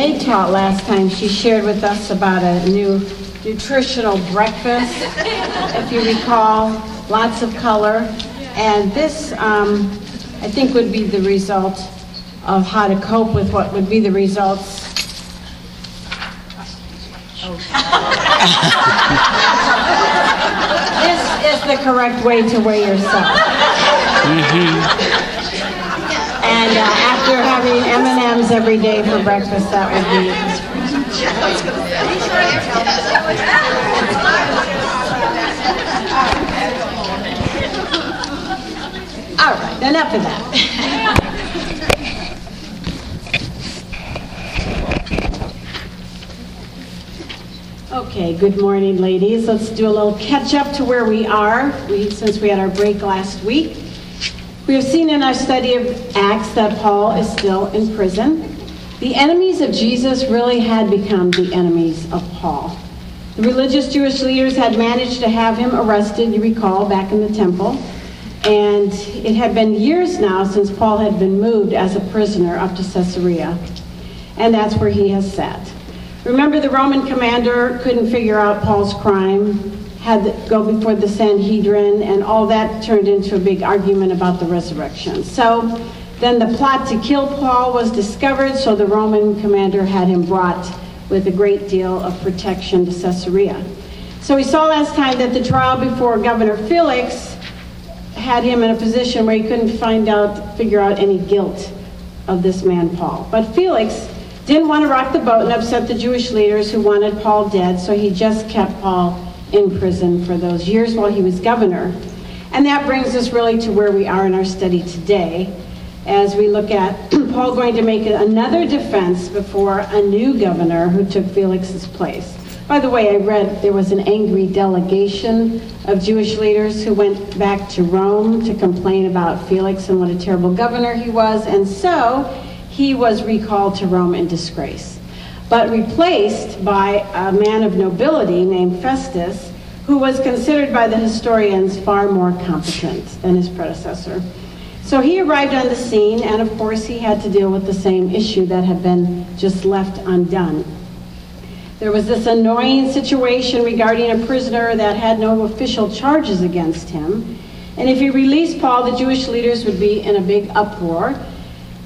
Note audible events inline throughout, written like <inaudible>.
Renee taught last time, she shared with us about a new nutritional breakfast, if you recall, lots of color. And this, um, I think, would be the result of how to cope with what would be the results. this is the correct way to weigh yourself. And uh, after having M&Ms every day for breakfast, that would be. All right, enough of that. Okay, good morning, ladies. Let's do a little catch up to where we are we, since we had our break last week. We have seen in our study of Acts that Paul is still in prison. The enemies of Jesus really had become the enemies of Paul. The religious Jewish leaders had managed to have him arrested, you recall, back in the temple. And it had been years now since Paul had been moved as a prisoner up to Caesarea. And that's where he has sat. Remember, the Roman commander couldn't figure out Paul's crime, had to go before the Sanhedrin, and all that turned into a big argument about the resurrection. So then the plot to kill Paul was discovered, so the Roman commander had him brought with a great deal of protection to Caesarea. So we saw last time that the trial before Governor Felix had him in a position where he couldn't find out, figure out any guilt of this man Paul. But Felix didn't want to rock the boat and upset the Jewish leaders who wanted Paul dead, so he just kept Paul in prison for those years while he was governor. And that brings us really to where we are in our study today, as we look at <clears throat> Paul going to make another defense before a new governor who took Felix's place. By the way, I read there was an angry delegation of Jewish leaders who went back to Rome to complain about Felix and what a terrible governor he was, and so he was recalled to Rome in disgrace, but replaced by a man of nobility named Festus, who was considered by the historians far more competent than his predecessor. So he arrived on the scene, and of course, he had to deal with the same issue that had been just left undone. There was this annoying situation regarding a prisoner that had no official charges against him. And if he released Paul, the Jewish leaders would be in a big uproar.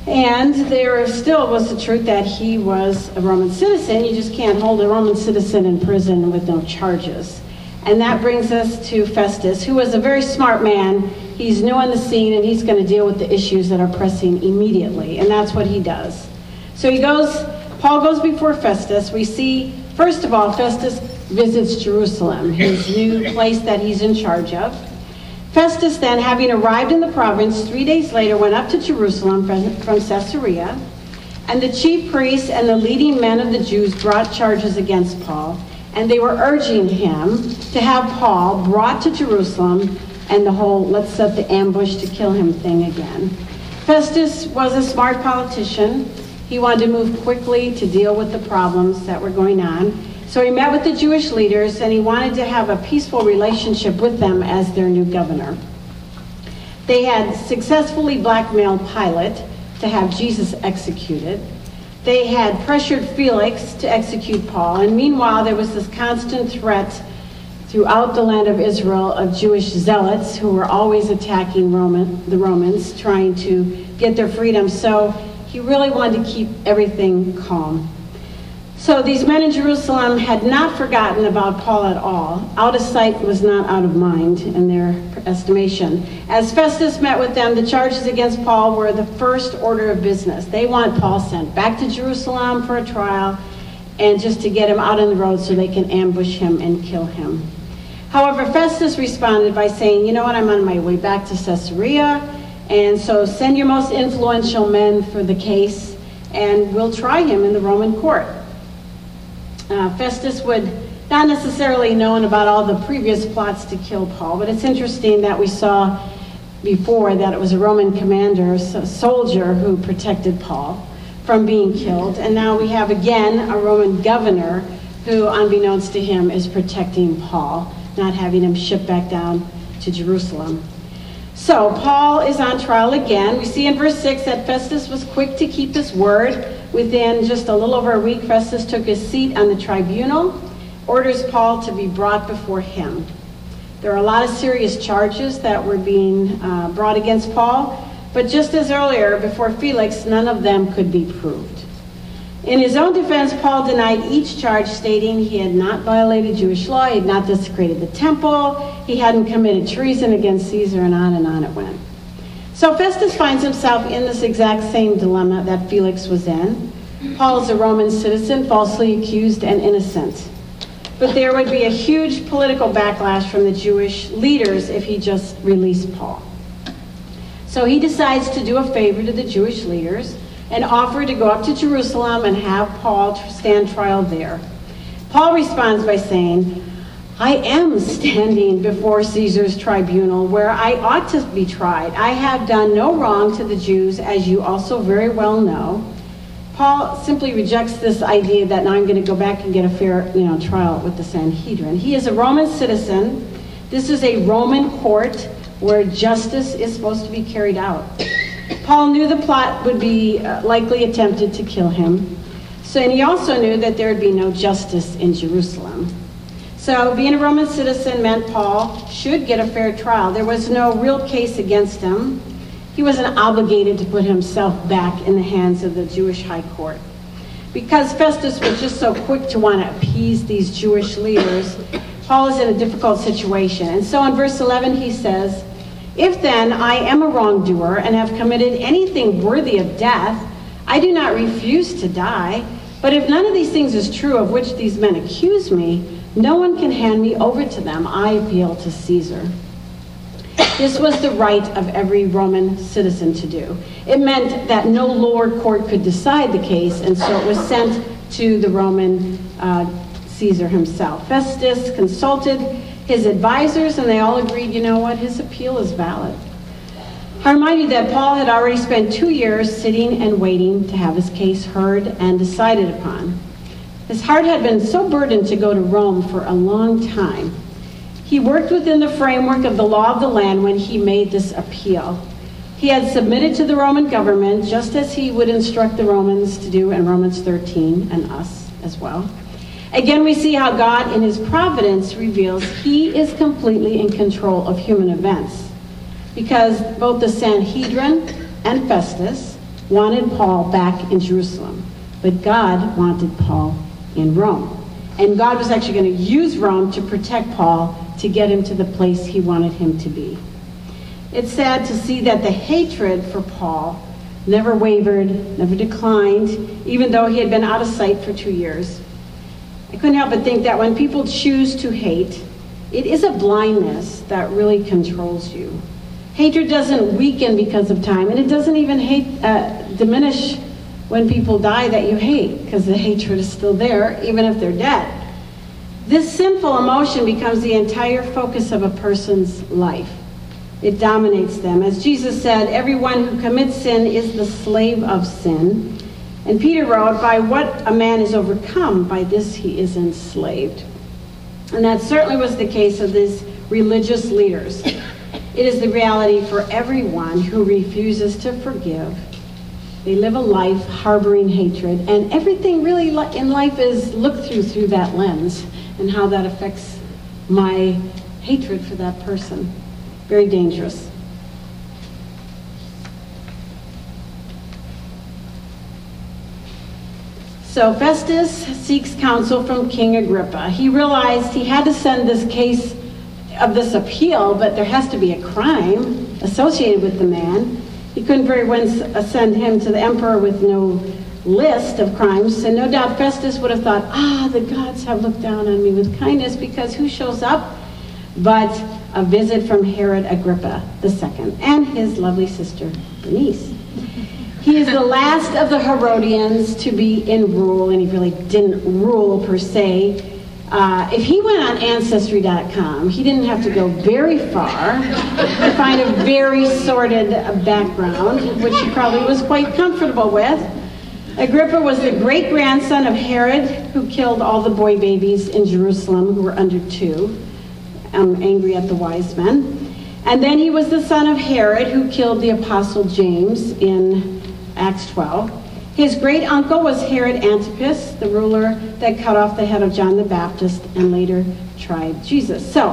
And there still was the truth that he was a Roman citizen. You just can't hold a Roman citizen in prison with no charges. And that brings us to Festus, who was a very smart man. He's new on the scene and he's going to deal with the issues that are pressing immediately. And that's what he does. So he goes, Paul goes before Festus. We see First of all, Festus visits Jerusalem, his new place that he's in charge of. Festus then, having arrived in the province, three days later went up to Jerusalem from, from Caesarea, and the chief priests and the leading men of the Jews brought charges against Paul, and they were urging him to have Paul brought to Jerusalem and the whole let's set the ambush to kill him thing again. Festus was a smart politician. He wanted to move quickly to deal with the problems that were going on. So he met with the Jewish leaders and he wanted to have a peaceful relationship with them as their new governor. They had successfully blackmailed Pilate to have Jesus executed. They had pressured Felix to execute Paul. And meanwhile, there was this constant threat throughout the land of Israel of Jewish zealots who were always attacking Roman, the Romans, trying to get their freedom. So he really wanted to keep everything calm. So these men in Jerusalem had not forgotten about Paul at all. Out of sight was not out of mind in their estimation. As Festus met with them, the charges against Paul were the first order of business. They want Paul sent back to Jerusalem for a trial and just to get him out on the road so they can ambush him and kill him. However, Festus responded by saying, You know what, I'm on my way back to Caesarea. And so send your most influential men for the case, and we'll try him in the Roman court. Uh, Festus would not necessarily known about all the previous plots to kill Paul, but it's interesting that we saw before that it was a Roman commander, a soldier, who protected Paul from being killed. And now we have again a Roman governor who, unbeknownst to him, is protecting Paul, not having him shipped back down to Jerusalem. So Paul is on trial again. We see in verse 6 that Festus was quick to keep his word, Within just a little over a week, Festus took his seat on the tribunal, orders Paul to be brought before him. There are a lot of serious charges that were being uh, brought against Paul, but just as earlier, before Felix, none of them could be proved. In his own defense, Paul denied each charge, stating he had not violated Jewish law, he had not desecrated the temple, he hadn't committed treason against Caesar, and on and on it went. So Festus finds himself in this exact same dilemma that Felix was in. Paul is a Roman citizen, falsely accused and innocent. But there would be a huge political backlash from the Jewish leaders if he just released Paul. So he decides to do a favor to the Jewish leaders and offer to go up to Jerusalem and have Paul stand trial there. Paul responds by saying, I am standing before Caesar's tribunal where I ought to be tried. I have done no wrong to the Jews, as you also very well know. Paul simply rejects this idea that now I'm going to go back and get a fair you know, trial with the Sanhedrin. He is a Roman citizen. This is a Roman court where justice is supposed to be carried out. Paul knew the plot would be uh, likely attempted to kill him. So, and he also knew that there would be no justice in Jerusalem. So being a Roman citizen meant Paul should get a fair trial. There was no real case against him. He wasn't obligated to put himself back in the hands of the Jewish high court. Because Festus was just so quick to want to appease these Jewish leaders, Paul is in a difficult situation. And so in verse 11 he says, If then I am a wrongdoer and have committed anything worthy of death, I do not refuse to die. But if none of these things is true of which these men accuse me, no one can hand me over to them. I appeal to Caesar. This was the right of every Roman citizen to do. It meant that no lower court could decide the case, and so it was sent to the Roman uh, Caesar himself. Festus consulted his advisors, and they all agreed, you know what, his appeal is valid. I remind you that Paul had already spent two years sitting and waiting to have his case heard and decided upon. His heart had been so burdened to go to Rome for a long time. He worked within the framework of the law of the land when he made this appeal. He had submitted to the Roman government just as he would instruct the Romans to do in Romans 13 and us as well. Again, we see how God, in his providence, reveals he is completely in control of human events. Because both the Sanhedrin and Festus wanted Paul back in Jerusalem, but God wanted Paul in Rome. And God was actually going to use Rome to protect Paul to get him to the place he wanted him to be. It's sad to see that the hatred for Paul never wavered, never declined, even though he had been out of sight for two years. I couldn't help but think that when people choose to hate, it is a blindness that really controls you. Hatred doesn't weaken because of time, and it doesn't even hate, uh, diminish when people die that you hate, because the hatred is still there, even if they're dead. This sinful emotion becomes the entire focus of a person's life. It dominates them. As Jesus said, everyone who commits sin is the slave of sin. And Peter wrote, By what a man is overcome, by this he is enslaved. And that certainly was the case of these religious leaders. It is the reality for everyone who refuses to forgive they live a life harboring hatred, and everything really in life is looked through through that lens and how that affects my hatred for that person. Very dangerous. So Festus seeks counsel from King Agrippa. He realized he had to send this case of this appeal, but there has to be a crime associated with the man. He couldn't very well send him to the emperor with no list of crimes. And no doubt Festus would have thought, ah, the gods have looked down on me with kindness because who shows up but a visit from Herod Agrippa II and his lovely sister Bernice. He is the last of the Herodians to be in rule, and he really didn't rule per se. Uh, if he went on Ancestry.com, he didn't have to go very far to find a very sordid background, which he probably was quite comfortable with. Agrippa was the great grandson of Herod, who killed all the boy babies in Jerusalem who were under two, angry at the wise men. And then he was the son of Herod, who killed the apostle James in Acts 12. His great uncle was Herod Antipas, the ruler that cut off the head of John the Baptist and later tried Jesus. So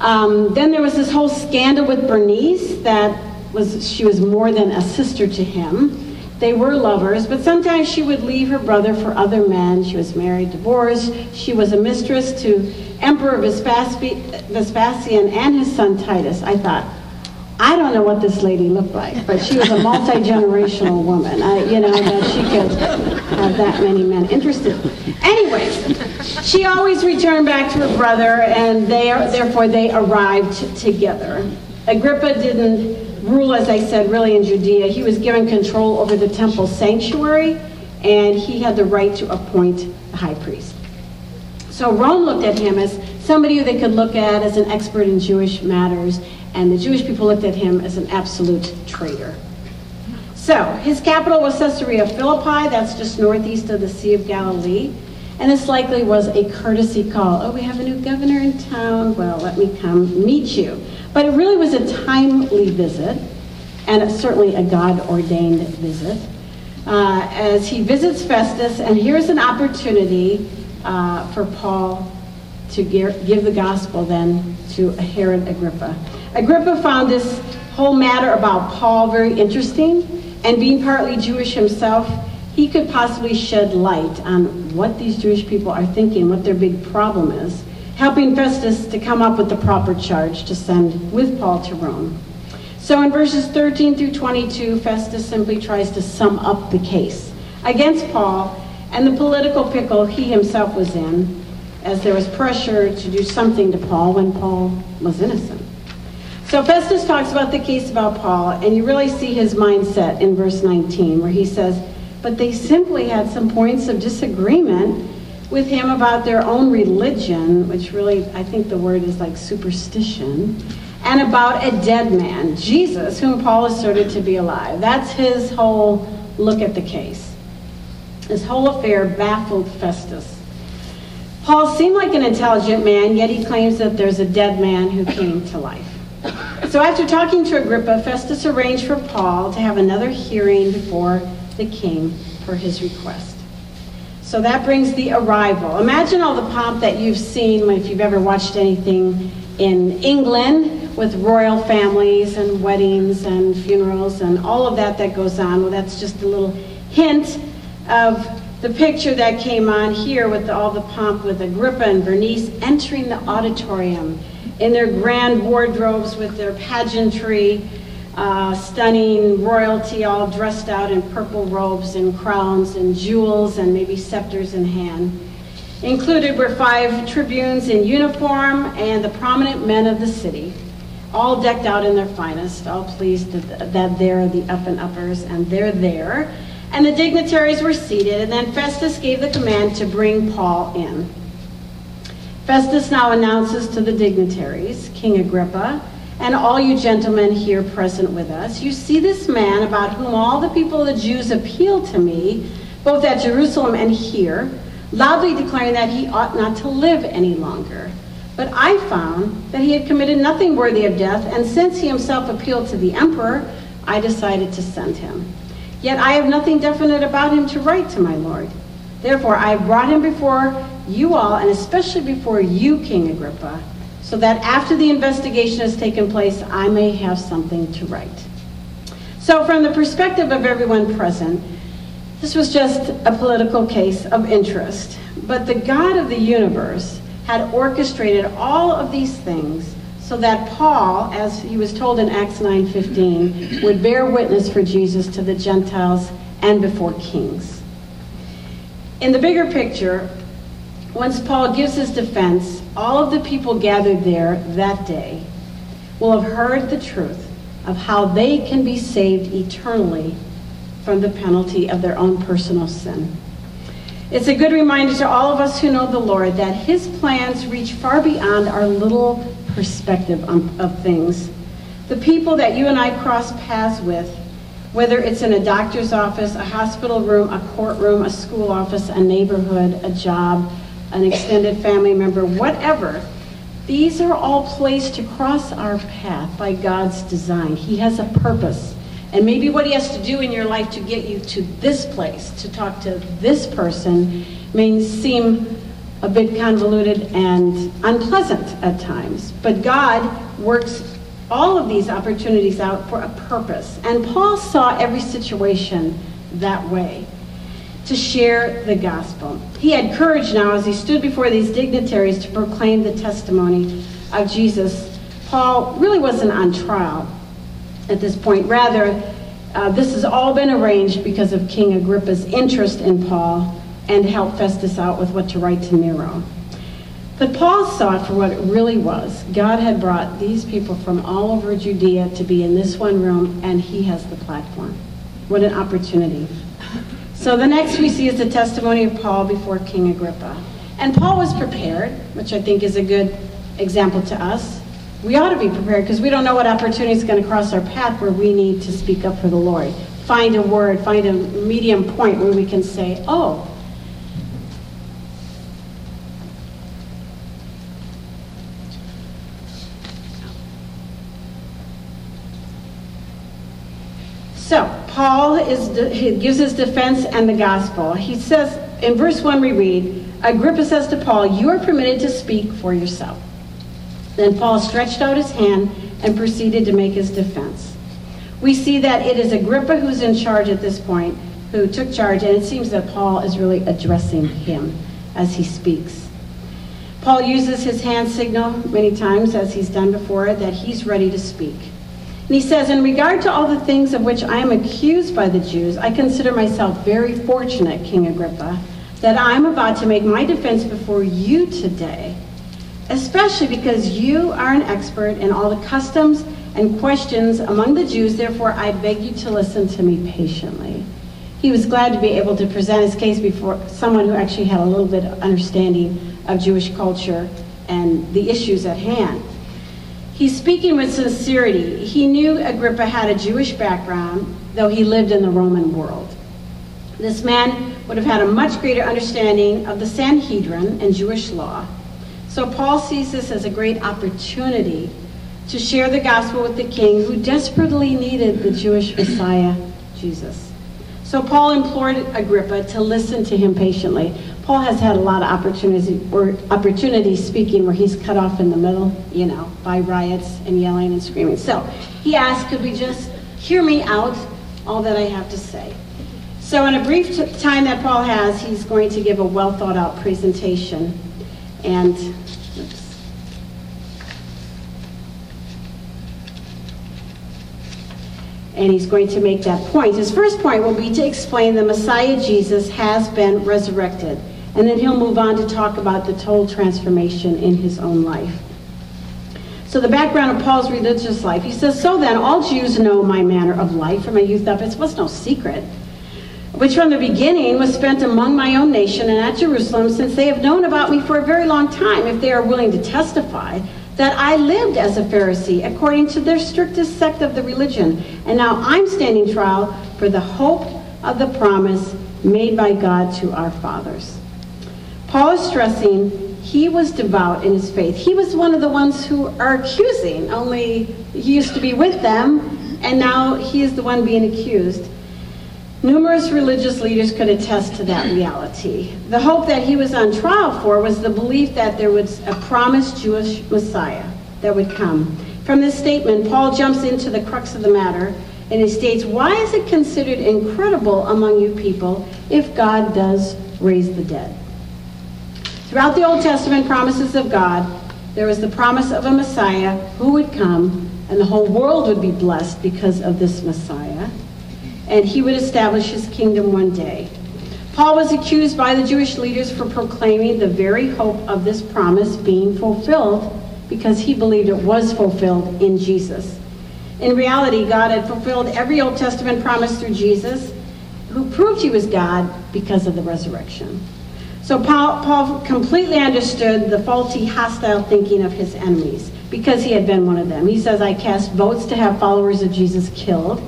um, then there was this whole scandal with Bernice that was she was more than a sister to him. They were lovers, but sometimes she would leave her brother for other men. She was married, divorced. She was a mistress to Emperor Vespasian and his son Titus. I thought, I don't know what this lady looked like, but she was a multi-generational woman. I, you know, that she could have that many men interested. Anyway, she always returned back to her brother, and they are, therefore they arrived together. Agrippa didn't rule, as I said, really in Judea. He was given control over the temple sanctuary, and he had the right to appoint the high priest. So Rome looked at him as somebody who they could look at as an expert in Jewish matters and the Jewish people looked at him as an absolute traitor. So, his capital was Caesarea Philippi, that's just northeast of the Sea of Galilee. And this likely was a courtesy call. Oh, we have a new governor in town. Well, let me come meet you. But it really was a timely visit, and certainly a God ordained visit. Uh, as he visits Festus, and here's an opportunity uh, for Paul to give the gospel then to Herod Agrippa. Agrippa found this whole matter about Paul very interesting, and being partly Jewish himself, he could possibly shed light on what these Jewish people are thinking, what their big problem is, helping Festus to come up with the proper charge to send with Paul to Rome. So in verses 13 through 22, Festus simply tries to sum up the case against Paul and the political pickle he himself was in, as there was pressure to do something to Paul when Paul was innocent. So Festus talks about the case about Paul, and you really see his mindset in verse 19, where he says, But they simply had some points of disagreement with him about their own religion, which really, I think the word is like superstition, and about a dead man, Jesus, whom Paul asserted to be alive. That's his whole look at the case. This whole affair baffled Festus. Paul seemed like an intelligent man, yet he claims that there's a dead man who came to life. So after talking to Agrippa, Festus arranged for Paul to have another hearing before the king for his request. So that brings the arrival. Imagine all the pomp that you've seen if you've ever watched anything in England with royal families and weddings and funerals and all of that that goes on. Well, that's just a little hint of the picture that came on here with all the pomp with Agrippa and Bernice entering the auditorium in their grand wardrobes with their pageantry, uh, stunning royalty all dressed out in purple robes and crowns and jewels and maybe scepters in hand. Included were five tribunes in uniform and the prominent men of the city, all decked out in their finest, all pleased that they're the up and uppers and they're there. And the dignitaries were seated, and then Festus gave the command to bring Paul in. Festus now announces to the dignitaries, King Agrippa, and all you gentlemen here present with us, you see this man about whom all the people of the Jews appeal to me, both at Jerusalem and here, loudly declaring that he ought not to live any longer. But I found that he had committed nothing worthy of death, and since he himself appealed to the emperor, I decided to send him. Yet I have nothing definite about him to write to my lord. Therefore, I have brought him before you all, and especially before you, King Agrippa, so that after the investigation has taken place, I may have something to write. So, from the perspective of everyone present, this was just a political case of interest. But the God of the universe had orchestrated all of these things so that Paul, as he was told in Acts 9:15, would bear witness for Jesus to the Gentiles and before kings. In the bigger picture, once Paul gives his defense, all of the people gathered there that day will have heard the truth of how they can be saved eternally from the penalty of their own personal sin. It's a good reminder to all of us who know the Lord that his plans reach far beyond our little perspective of things. The people that you and I cross paths with, whether it's in a doctor's office, a hospital room, a courtroom, a school office, a neighborhood, a job, an extended family member, whatever. These are all placed to cross our path by God's design. He has a purpose, And maybe what he has to do in your life to get you to this place, to talk to this person, may seem a bit convoluted and unpleasant at times. But God works all of these opportunities out for a purpose. And Paul saw every situation that way to share the gospel. He had courage now as he stood before these dignitaries to proclaim the testimony of Jesus. Paul really wasn't on trial at this point. Rather, uh, this has all been arranged because of King Agrippa's interest in Paul and help Festus out with what to write to Nero. But Paul saw it for what it really was. God had brought these people from all over Judea to be in this one room, and he has the platform. What an opportunity. So the next we see is the testimony of Paul before King Agrippa. And Paul was prepared, which I think is a good example to us. We ought to be prepared because we don't know what opportunity is going to cross our path where we need to speak up for the Lord. Find a word, find a medium point where we can say, oh, So, Paul is, he gives his defense and the gospel. He says, in verse 1 we read, Agrippa says to Paul, You are permitted to speak for yourself. Then Paul stretched out his hand and proceeded to make his defense. We see that it is Agrippa who's in charge at this point, who took charge, and it seems that Paul is really addressing him as he speaks. Paul uses his hand signal many times, as he's done before, that he's ready to speak. And he says, In regard to all the things of which I am accused by the Jews, I consider myself very fortunate, King Agrippa, that I am about to make my defense before you today, especially because you are an expert in all the customs and questions among the Jews. Therefore, I beg you to listen to me patiently. He was glad to be able to present his case before someone who actually had a little bit of understanding of Jewish culture and the issues at hand. He's speaking with sincerity. He knew Agrippa had a Jewish background, though he lived in the Roman world. This man would have had a much greater understanding of the Sanhedrin and Jewish law. So Paul sees this as a great opportunity to share the gospel with the king who desperately needed the Jewish Messiah, Jesus. So Paul implored Agrippa to listen to him patiently. Paul has had a lot of opportunities, or opportunities speaking where he's cut off in the middle, you know, by riots and yelling and screaming. So he asked, could we just hear me out, all that I have to say? So in a brief time that Paul has, he's going to give a well thought out presentation. And and he's going to make that point. His first point will be to explain the Messiah Jesus has been resurrected. And then he'll move on to talk about the total transformation in his own life. So the background of Paul's religious life. He says, So then, all Jews know my manner of life from my youth up. It was no secret, which from the beginning was spent among my own nation and at Jerusalem, since they have known about me for a very long time, if they are willing to testify that I lived as a Pharisee according to their strictest sect of the religion. And now I'm standing trial for the hope of the promise made by God to our fathers. Paul is stressing he was devout in his faith. He was one of the ones who are accusing, only he used to be with them, and now he is the one being accused. Numerous religious leaders could attest to that reality. The hope that he was on trial for was the belief that there was a promised Jewish Messiah that would come. From this statement, Paul jumps into the crux of the matter and he states, Why is it considered incredible among you people if God does raise the dead? Throughout the Old Testament promises of God, there was the promise of a Messiah who would come, and the whole world would be blessed because of this Messiah, and he would establish his kingdom one day. Paul was accused by the Jewish leaders for proclaiming the very hope of this promise being fulfilled because he believed it was fulfilled in Jesus. In reality, God had fulfilled every Old Testament promise through Jesus, who proved he was God because of the resurrection. So Paul, Paul, completely understood the faulty, hostile thinking of his enemies because he had been one of them. He says, I cast votes to have followers of Jesus killed.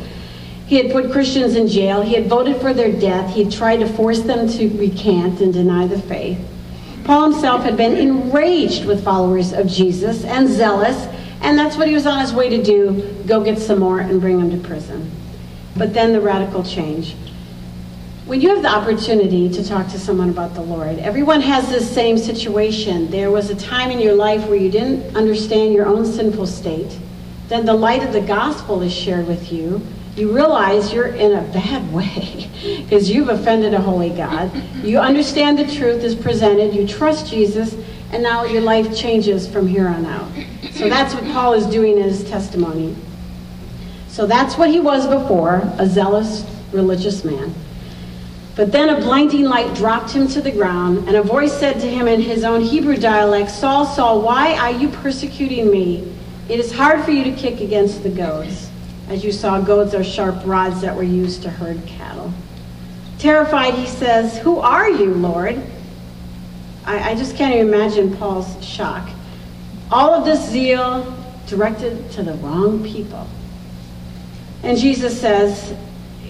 He had put Christians in jail. He had voted for their death. He had tried to force them to recant and deny the faith. Paul himself had been enraged with followers of Jesus and zealous, and that's what he was on his way to do go get some more and bring them to prison. but then the radical change. When you have the opportunity to talk to someone about the Lord, everyone has this same situation. There was a time in your life where you didn't understand your own sinful state. Then the light of the gospel is shared with you. You realize you're in a bad <laughs> way because you've offended a holy God. You understand the truth is presented. You trust Jesus, and now your life changes from here on out. So that's what Paul is doing in his testimony. So that's what he was before, a zealous religious man. But then a blinding light dropped him to the ground, and a voice said to him in his own Hebrew dialect, Saul, Saul, why are you persecuting me? It is hard for you to kick against the goads. As you saw, goads are sharp rods that were used to herd cattle. Terrified, he says, Who are you, Lord? I, I just can't even imagine Paul's shock. All of this zeal directed to the wrong people. And Jesus says,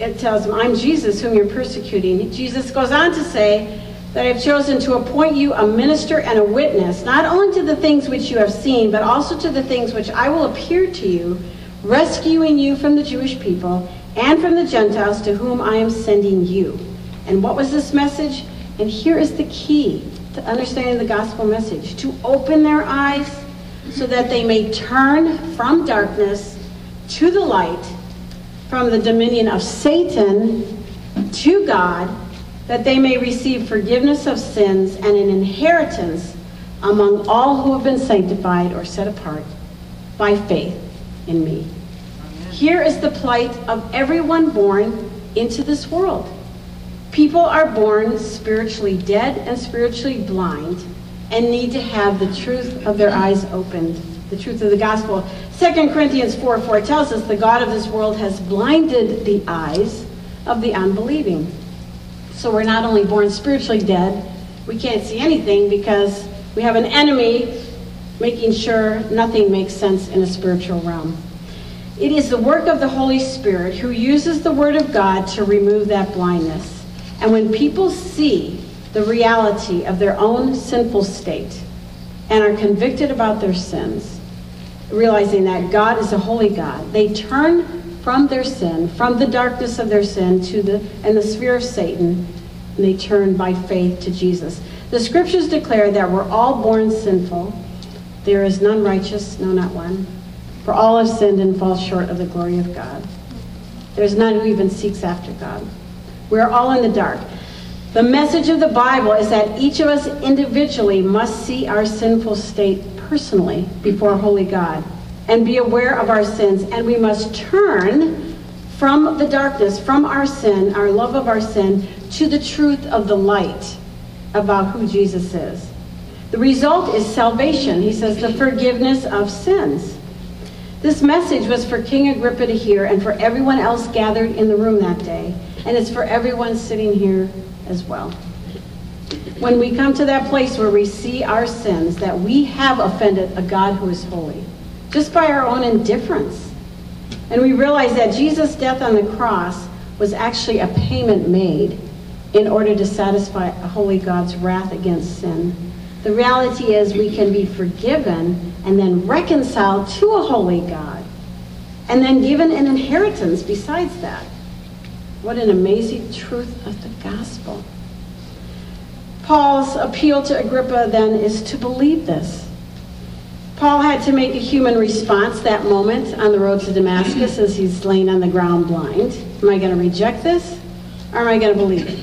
it tells him, I'm Jesus whom you're persecuting. Jesus goes on to say that I've chosen to appoint you a minister and a witness, not only to the things which you have seen, but also to the things which I will appear to you, rescuing you from the Jewish people and from the Gentiles to whom I am sending you. And what was this message? And here is the key to understanding the gospel message to open their eyes so that they may turn from darkness to the light from the dominion of Satan to God, that they may receive forgiveness of sins and an inheritance among all who have been sanctified or set apart by faith in me. Amen. Here is the plight of everyone born into this world. People are born spiritually dead and spiritually blind and need to have the truth of their eyes opened the truth of the gospel. 2 Corinthians 4 4 tells us the God of this world has blinded the eyes of the unbelieving. So we're not only born spiritually dead, we can't see anything because we have an enemy making sure nothing makes sense in a spiritual realm. It is the work of the Holy Spirit who uses the Word of God to remove that blindness. And when people see the reality of their own sinful state and are convicted about their sins, realizing that God is a holy God. They turn from their sin, from the darkness of their sin to the and the sphere of Satan, and they turn by faith to Jesus. The scriptures declare that we're all born sinful. There is none righteous, no not one. For all have sinned and fall short of the glory of God. There's none who even seeks after God. We're all in the dark. The message of the Bible is that each of us individually must see our sinful state personally before holy God and be aware of our sins. And we must turn from the darkness, from our sin, our love of our sin, to the truth of the light about who Jesus is. The result is salvation. He says the forgiveness of sins. This message was for King Agrippa to hear and for everyone else gathered in the room that day. And it's for everyone sitting here as well when we come to that place where we see our sins, that we have offended a God who is holy, just by our own indifference. And we realize that Jesus' death on the cross was actually a payment made in order to satisfy a holy God's wrath against sin. The reality is we can be forgiven and then reconciled to a holy God and then given an inheritance besides that. What an amazing truth of the gospel. Paul's appeal to Agrippa then is to believe this. Paul had to make a human response that moment on the road to Damascus as he's laying on the ground blind. Am I going to reject this or am I going to believe it?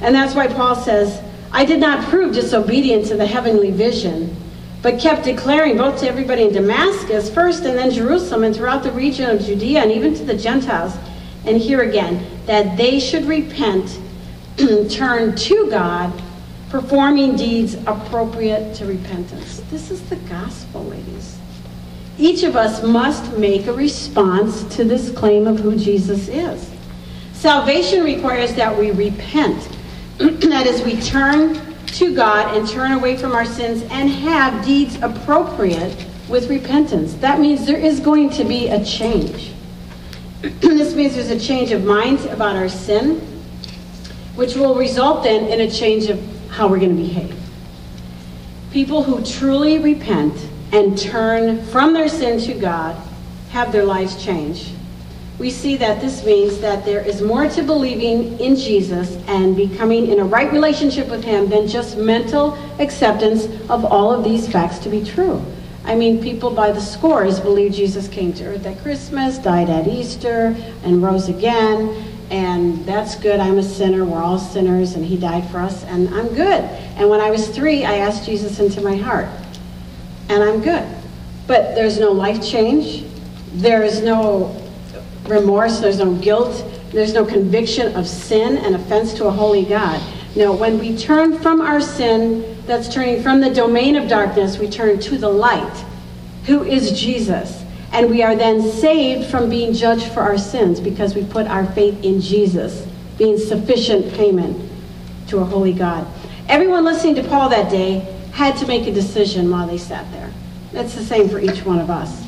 And that's why Paul says, I did not prove disobedient to the heavenly vision, but kept declaring both to everybody in Damascus first and then Jerusalem and throughout the region of Judea and even to the Gentiles. And here again, that they should repent <clears throat> turn to God, performing deeds appropriate to repentance. This is the gospel, ladies. Each of us must make a response to this claim of who Jesus is. Salvation requires that we repent. <clears throat> that is, we turn to God and turn away from our sins and have deeds appropriate with repentance. That means there is going to be a change. <clears throat> this means there's a change of mind about our sin which will result then in a change of how we're going to behave. People who truly repent and turn from their sin to God have their lives changed. we see that this means that there is more to believing in Jesus and becoming in a right relationship with Him than just mental acceptance of all of these facts to be true. I mean, people by the scores believe Jesus came to earth at Christmas, died at Easter, and rose again. And that's good. I'm a sinner. We're all sinners, and He died for us, and I'm good. And when I was three, I asked Jesus into my heart, and I'm good. But there's no life change. There is no remorse. There's no guilt. There's no conviction of sin and offense to a holy God. No, when we turn from our sin, that's turning from the domain of darkness, we turn to the light, who is Jesus. And we are then saved from being judged for our sins because we put our faith in Jesus, being sufficient payment to a holy God. Everyone listening to Paul that day had to make a decision while they sat there. That's the same for each one of us.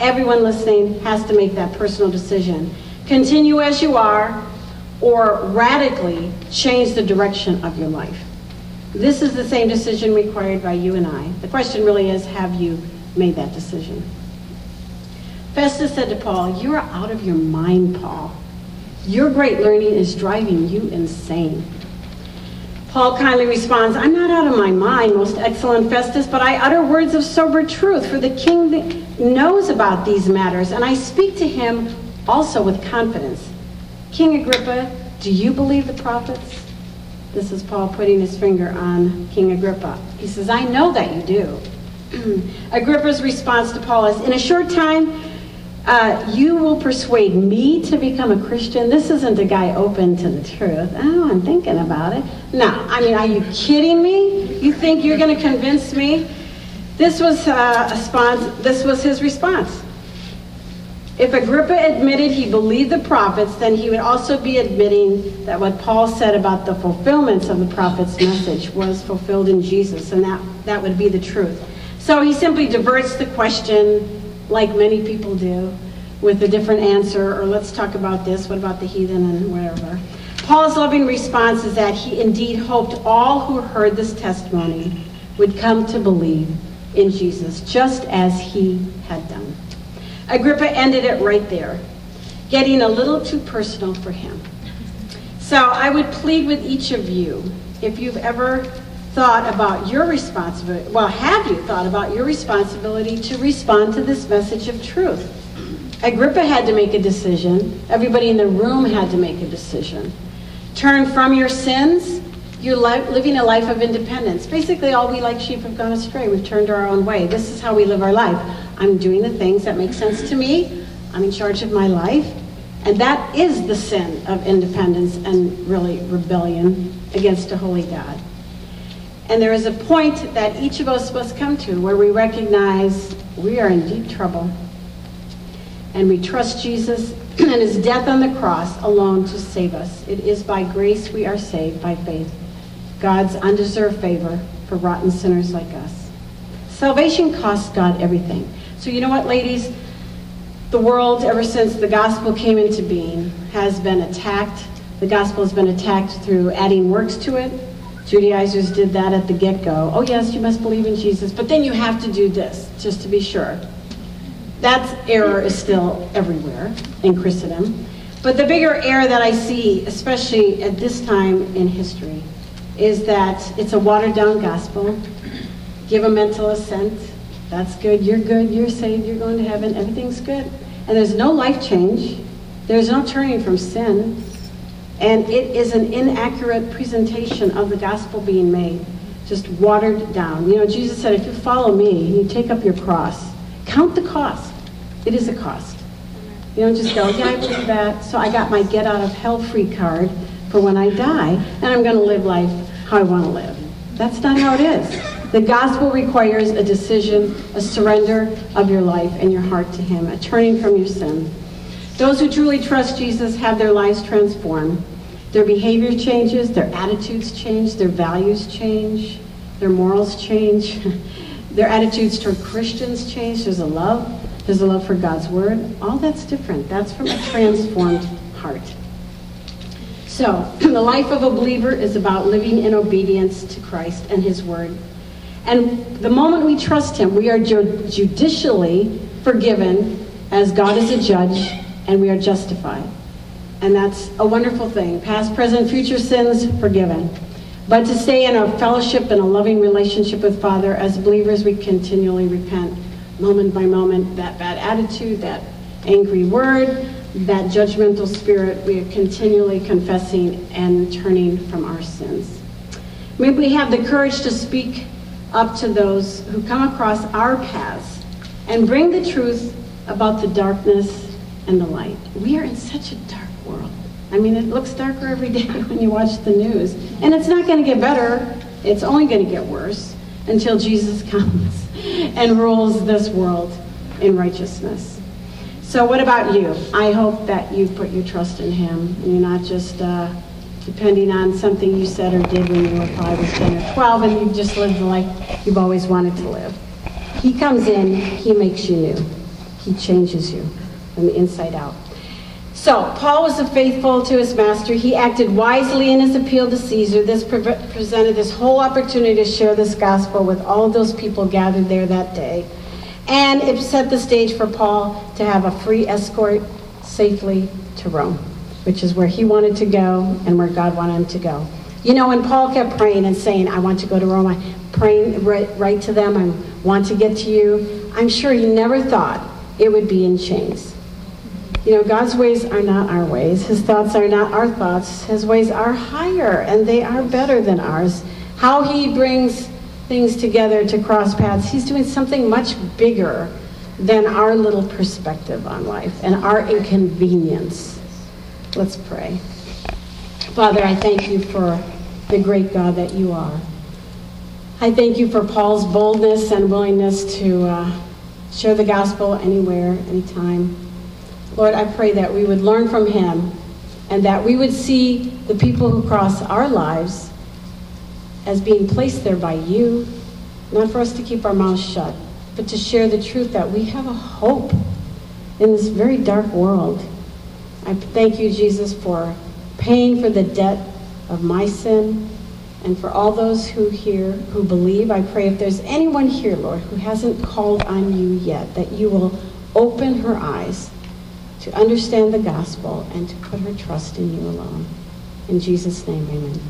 Everyone listening has to make that personal decision. Continue as you are or radically change the direction of your life. This is the same decision required by you and I. The question really is have you made that decision? Festus said to Paul, You are out of your mind, Paul. Your great learning is driving you insane. Paul kindly responds, I'm not out of my mind, most excellent Festus, but I utter words of sober truth, for the king knows about these matters, and I speak to him also with confidence. King Agrippa, do you believe the prophets? This is Paul putting his finger on King Agrippa. He says, I know that you do. <clears throat> Agrippa's response to Paul is, In a short time, uh, you will persuade me to become a Christian. This isn't a guy open to the truth. Oh, I'm thinking about it. No, I mean, are you kidding me? You think you're going to convince me? This was uh, a response. This was his response. If Agrippa admitted he believed the prophets, then he would also be admitting that what Paul said about the fulfillments of the prophet's message was fulfilled in Jesus, and that, that would be the truth. So he simply diverts the question, like many people do, with a different answer, or let's talk about this, what about the heathen, and whatever. Paul's loving response is that he indeed hoped all who heard this testimony would come to believe in Jesus, just as he had done. Agrippa ended it right there, getting a little too personal for him. So I would plead with each of you, if you've ever thought about your responsibility, well, have you thought about your responsibility to respond to this message of truth? Agrippa had to make a decision. Everybody in the room had to make a decision. Turn from your sins. You're li- living a life of independence. Basically, all we like sheep have gone astray. We've turned our own way. This is how we live our life. I'm doing the things that make sense to me. I'm in charge of my life. And that is the sin of independence and really rebellion against a holy God. And there is a point that each of us must come to where we recognize we are in deep trouble. And we trust Jesus and his death on the cross alone to save us. It is by grace we are saved by faith. God's undeserved favor for rotten sinners like us. Salvation costs God everything. So, you know what, ladies? The world, ever since the gospel came into being, has been attacked. The gospel has been attacked through adding works to it. Judaizers did that at the get go. Oh, yes, you must believe in Jesus, but then you have to do this, just to be sure. That error is still everywhere in Christendom. But the bigger error that I see, especially at this time in history, is that it's a watered down gospel. Give a mental assent, that's good. You're good. You're saved. You're going to heaven. Everything's good. And there's no life change. There's no turning from sin. And it is an inaccurate presentation of the gospel being made, just watered down. You know, Jesus said, if you follow me, you take up your cross. Count the cost. It is a cost. You don't just go, yeah, I believe that. So I got my get out of hell free card for when I die, and I'm going to live life how I want to live. That's not how it is. The gospel requires a decision, a surrender of your life and your heart to Him, a turning from your sin. Those who truly trust Jesus have their lives transformed. Their behavior changes, their attitudes change, their values change, their morals change, <laughs> their attitudes toward Christians change. There's a love, there's a love for God's word. All that's different. That's from a transformed heart. So, <clears throat> the life of a believer is about living in obedience to Christ and His word. And the moment we trust him, we are judicially forgiven as God is a judge and we are justified. And that's a wonderful thing. Past, present, future sins forgiven. But to stay in a fellowship and a loving relationship with Father, as believers, we continually repent moment by moment. That bad attitude, that angry word, that judgmental spirit, we are continually confessing and turning from our sins. May we have the courage to speak up to those who come across our paths and bring the truth about the darkness and the light. We are in such a dark. I mean, it looks darker every <laughs> day when you watch the news. And it's not going to get better, it's only going to get worse until Jesus <laughs> comes and rules this world in righteousness. So, what about you? I hope that you've put your trust in Him. And you're not just uh, depending on something you said or did when you were 5 or 10 or 12 and you've just lived the life you've always wanted to live. He comes in, He makes you new, He changes you from the inside out. So, Paul was faithful to his master. He acted wisely in his appeal to Caesar. This pre- presented this whole opportunity to share this gospel with all those people gathered there that day. And it set the stage for Paul to have a free escort safely to Rome, which is where he wanted to go and where God wanted him to go. You know, when Paul kept praying and saying, I want to go to Rome, I praying right, right to them, I want to get to you, I'm sure he never thought it would be in chains. You know, God's ways are not our ways. His thoughts are not our thoughts. His ways are higher and they are better than ours. How he brings things together to cross paths, he's doing something much bigger than our little perspective on life and our inconvenience. Let's pray. Father, I thank you for the great God that you are. I thank you for Paul's boldness and willingness to uh, share the gospel anywhere, anytime. Lord, I pray that we would learn from him and that we would see the people who cross our lives as being placed there by you, not for us to keep our mouths shut, but to share the truth that we have a hope in this very dark world. I thank you, Jesus, for paying for the debt of my sin and for all those who here who believe. I pray if there's anyone here, Lord, who hasn't called on you yet, that you will open her eyes to understand the gospel and to put her trust in you alone. In Jesus' name, amen.